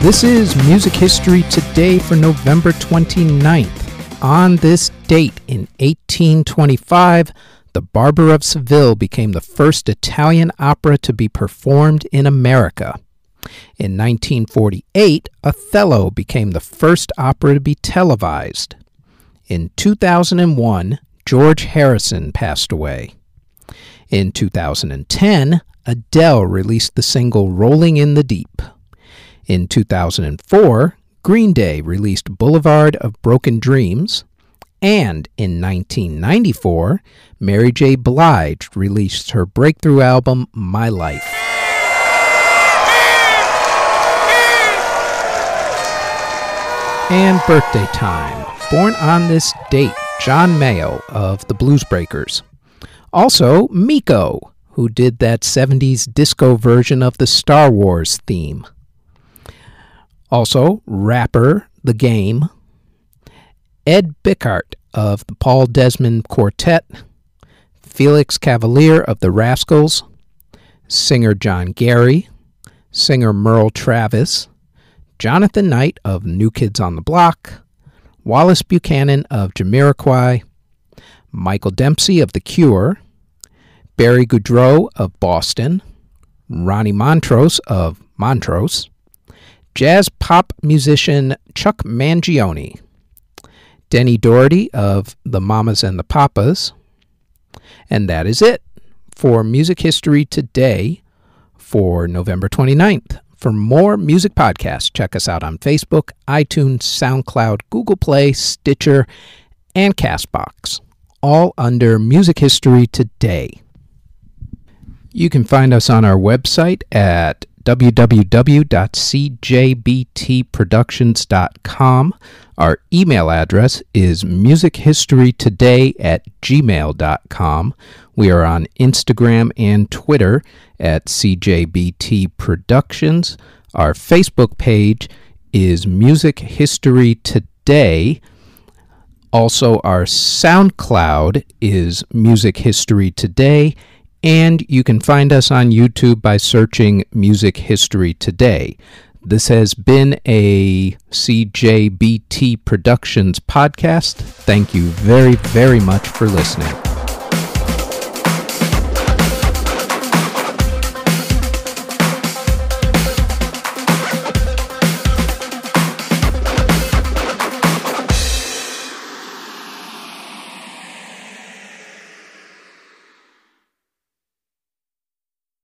This is Music History Today for November 29th. On this date in 1825, The Barber of Seville became the first Italian opera to be performed in America. In 1948, Othello became the first opera to be televised. In 2001, George Harrison passed away. In 2010, Adele released the single Rolling in the Deep. In 2004, Green Day released Boulevard of Broken Dreams, and in 1994, Mary J. Blige released her breakthrough album, My Life. And birthday time. Born on this date, John Mayall of the Blues Breakers. Also, Meco, who did that 70s disco version of the Star Wars theme. Also, rapper The Game, Ed Bickert of the Paul Desmond Quartet, Felix Cavaliere of the Rascals, singer John Gary, singer Merle Travis, Jonathan Knight of New Kids on the Block, Wallace Buchanan of Jamiroquai, Michael Dempsey of The Cure, Barry Goudreau of Boston, Ronnie Montrose of Montrose, jazz pop musician Chuck Mangione, Denny Doherty of the Mamas and the Papas. And that is it for Music History Today for November 29th. For more music podcasts, check us out on Facebook, iTunes, SoundCloud, Google Play, Stitcher, and Castbox, all under Music History Today. You can find us on our website at www.cjbtproductions.com. Our email address is musichistorytoday at gmail.com. We are on Instagram and Twitter at CJBT Productions. Our Facebook page is Music History Today. Also, our SoundCloud is Music History Today and you can find us on YouTube by searching Music History Today. This has been a CJBT Productions podcast. Thank you very, very much for listening.